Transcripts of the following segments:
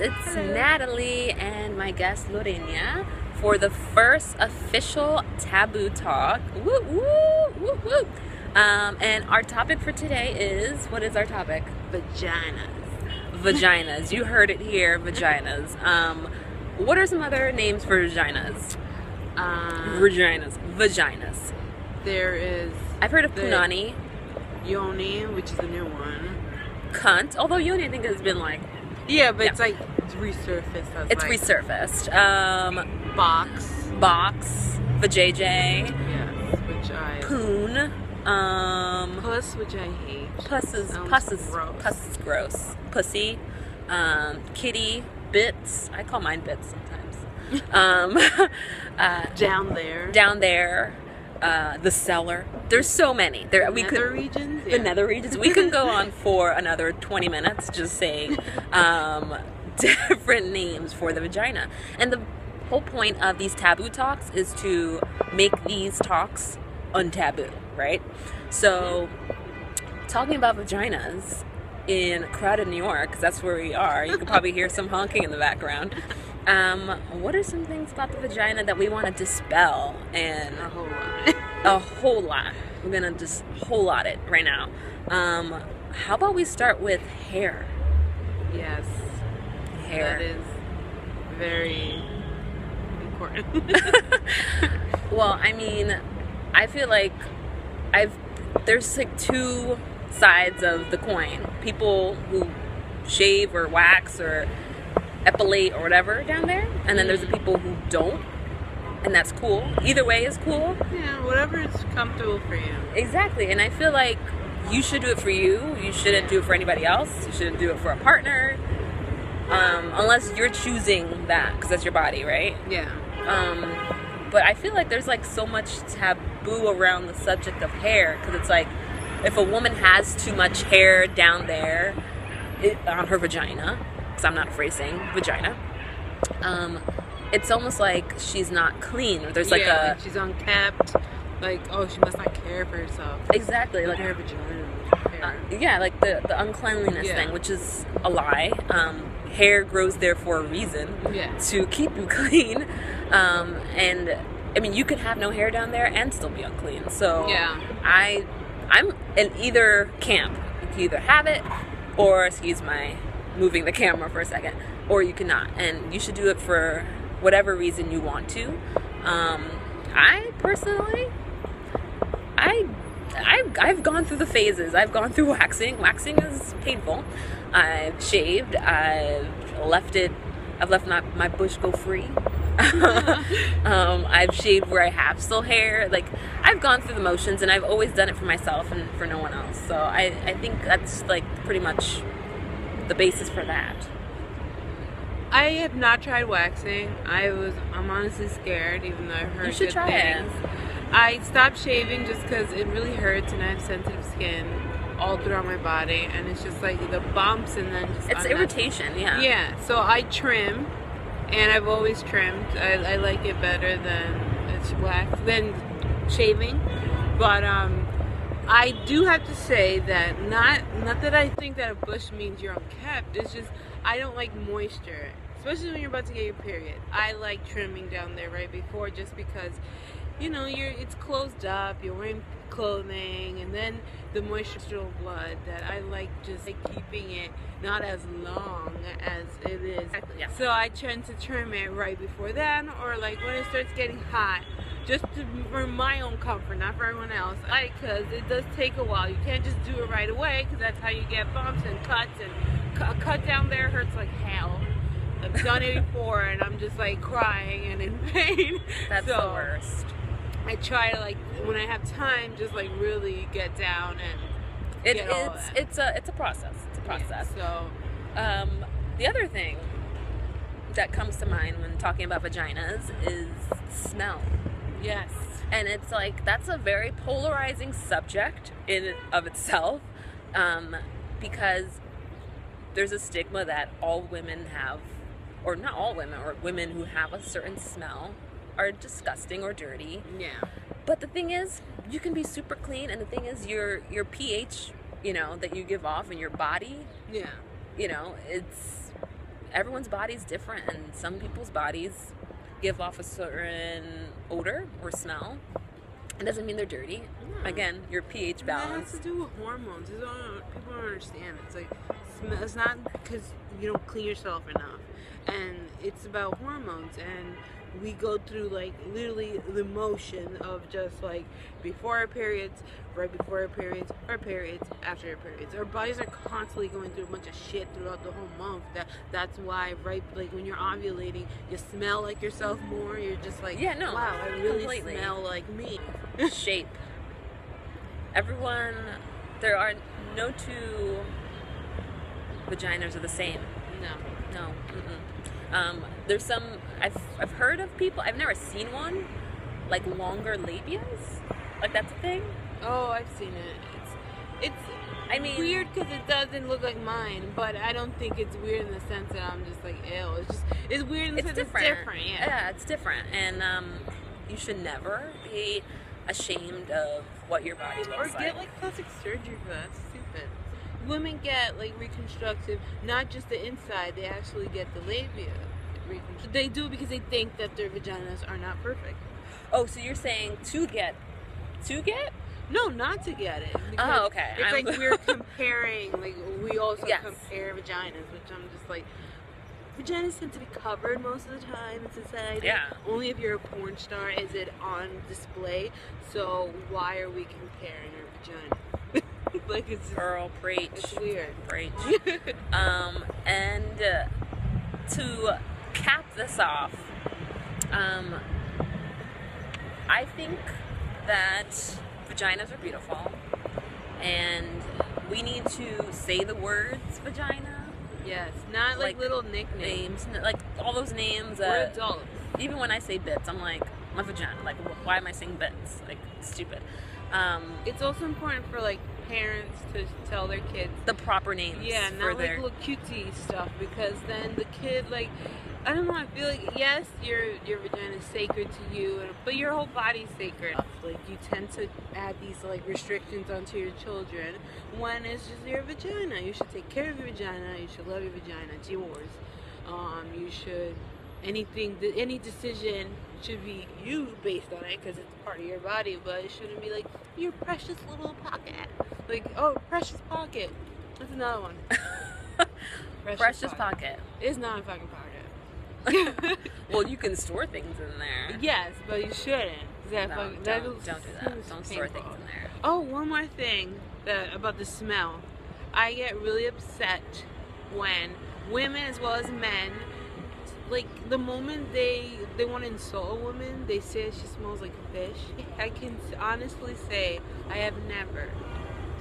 It's Natalie and my guest Lorena for the first official taboo talk. Woo woo woo woo. Um, and our topic for today is what is our topic? Vaginas. Vaginas. you heard it here, vaginas. Um, what are some other names for vaginas? Um, Vaginas. Vaginas. there is I've heard of punani, yoni, which is a new one. cunt. Although yoni, I think has been like Yeah, but Yeah. it's like it's resurfaced as it's like resurfaced. Um, box. box, vajayjay. Yes, which I Poon. Um, puss, which I hate. puss is puss is gross. puss is gross. Pussy. Um, kitty. Bits. I call mine bits sometimes. um, uh, Down there. down there. Uh, the cellar. There's so many. There we Nether could regions. the Yeah. nether regions. We can go on for another 20 minutes just saying um, different names for the vagina. And the whole point of these taboo talks is to make these talks untaboo, right? So, talking about vaginas in crowded New York, that's where we are, you can probably hear some honking in the background. Um, what are some things about the vagina that we want to dispel and A whole lot. a whole lot. We're gonna just whole lot it right now. Um, how about we start with hair? yes. Hair. That is very important. Well, I mean, I feel like I've there's like two sides of the coin. People who shave or wax or epilate or whatever down there, and then there's the people who don't, and that's cool. Either way is cool. yeah, whatever is comfortable for you. Exactly, and I feel like you should do it for you. You shouldn't do it for anybody else. You shouldn't do it for a partner, um, unless you're choosing that because that's your body, right? Yeah. Um, but I feel like there's like so much taboo around the subject of hair because it's like if a woman has too much hair down there it, on her vagina, because I'm not saying vagina, um, it's almost like she's not clean. There's like yeah, a like she's unkept. Like, oh, she must not care for herself. exactly Like her vagina. uh, yeah, like the the uncleanliness Yeah. thing, which is a lie. Um, hair grows there for a reason. Yeah. To keep you clean, um, and I mean you could have no hair down there and still be unclean. So Yeah. I I'm in either camp. You either have it, or excuse my moving the camera for a second, or you cannot, and you should do it for whatever reason you want to. Um, I personally I, I've, I've gone through the phases. I've gone through waxing. Waxing is painful. I've shaved. I've left it. I've left my, my bush go free. um, I've shaved where I have still hair. Like I've gone through the motions, and I've always done it for myself and for no one else. So I, I think that's like pretty much the basis for that. I have not tried waxing. I was. I'm honestly scared, even though I've heard You should good try it. I stopped shaving just because it really hurts, and I have sensitive skin all throughout my body, and it's just like the bumps, and then just It's irritation. Yeah. Yeah. So I trim, and I've always trimmed. I, I like it better than it's wax than shaving, but um. I do have to say that not not that I think that a bush means you're unkept. It's just I don't like moisture, especially when you're about to get your period. I like trimming down there right before, just because, you know, you're it's closed up. You're wearing clothing, and then the moisture still blood that I like just like keeping it not as long as it is. Yeah. So I tend to trim it right before then, or like when it starts getting hot just to, for my own comfort, not for everyone else. Like, cause it does take a while. You can't just do it right away, cause that's how you get bumps and cuts. And a cut down there hurts like hell. I've done it before, and I'm just like crying and in pain. That's So, the worst. I try to like when I have time, just like really get down and It, get it's it's a it's a process. It's a process. So Um, the other thing that comes to mind when talking about vaginas is smell. Yes, And it's like that's a very polarizing subject in of itself um, because there's a stigma that all women have, or not all women, or women who have a certain smell are disgusting or dirty. yeah, But the thing is, you can be super clean, and the thing is, your your pH, you know, that you give off in your body yeah, you know it's everyone's body's different, and some people's bodies give off a certain odor or smell. It doesn't mean they're dirty. Yeah. Again, your pH That has balance. to do with hormones. It's all- people don't understand. It's like it's not because you don't clean yourself enough, and it's about hormones. And we go through like literally the motion of just like before our periods, right before our periods, our periods, after our periods. Our bodies are constantly going through a bunch of shit throughout the whole month. That that's why right like when you're ovulating, you smell like yourself more. You're just like Yeah, no, wow, I really completely. smell like me. shape. Everyone, there are no two vaginas are the same. No. No. Mm-mm. Um, there's some I've I've heard of people. I've never seen one like longer labias. Like that's a thing. Oh, I've seen it. It's it's I mean, weird because it doesn't look like mine, but I don't think it's weird in the sense that I'm just like ill. It's just it's weird in the It's sense different. it's different. Yeah. it's different, and um, you should never be ashamed of what your body looks like. Or get like plastic surgery for that. Women get like reconstructive, not just the inside. They actually get the labia. reconstru- They do because they think that their vaginas are not perfect. oh, so you're saying to get, to get? No, not to get it. Oh, okay. It's I'm- like we're comparing. Like we also Yes. compare vaginas, which I'm just like. Vaginas tend to be covered most of the time in society. Yeah. Only if you're a porn star is it on display. So why are we comparing our vagina? Like it's Girl, preach. it's weird. Preach. um, and uh, to cap this off, um, I think that vaginas are beautiful, and we need to say the words vagina yes, not like, Like, little nicknames. names, like all those names. We're Uh, adults. even when I say bits, I'm like my vagina. Like, why am I saying bits? Like, stupid. Um, It's also important for like parents to tell their kids the proper names. Yeah, for not like their. little cutesy stuff because then the kid like I don't know, I feel like yes, your your vagina is sacred to you, but your whole body's sacred. Like you tend to add these like restrictions onto your children when it's just your vagina. You should take care of your vagina, you should love your vagina, it's yours. Um, you should anything any decision should be you based on it because it's part of your body but it shouldn't be like your precious little pocket like oh precious pocket that's another one Precious pocket. it's not a fucking pocket Well, you can store things in there. yes but you shouldn't that No, fucking- don't, don't do that Don't store things in there. Oh, one more thing that about the smell. I get really upset when women as well as men like the moment they they want to insult a woman, they say she smells like a fish. I can honestly say I have never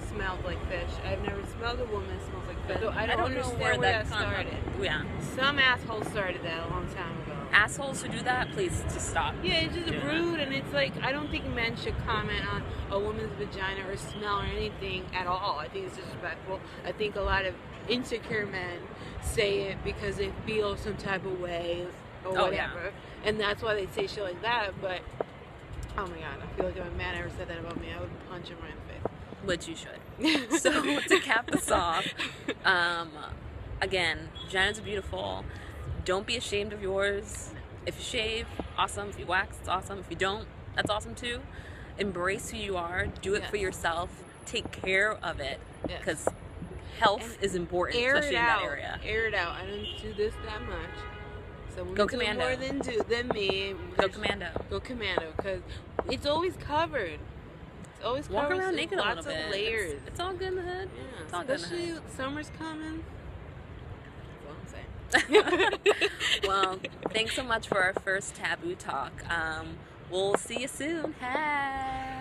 smelled like fish. I've never smelled a woman that smells like fish. So I don't, understand where, that, come- started. Yeah, Some asshole started that a long time ago. assholes who do that, please just stop. Yeah, it's just doing that. rude, and like I don't think men should comment on a woman's vagina or smell or anything at all. I think it's disrespectful. I think a lot of insecure men say it because they feel some type of way or Oh, yeah. whatever, and that's why they say shit like that. But oh my god, I feel like if a man ever said that about me, I would punch him right in the face. Which you should. so to cap this off, um, again, vaginas are beautiful. Don't be ashamed of yours. If you shave, awesome. If you wax, it's awesome. If you don't, that's awesome too. Embrace who you are. Do it for yourself. Take care of it Yes. because health And is important, especially in out. that area. Air it out. I don't do this that much. So Go do commando. more than do than me. Go commando. Go commando because it's always covered. It's always Walk covered. around naked a lots little bit. of layers. It's, it's all good in the hood. yeah, It's all good in the especially summer's coming. That's what I'm saying. well, thanks so much for our first taboo talk. Um, we'll see you soon. Hey.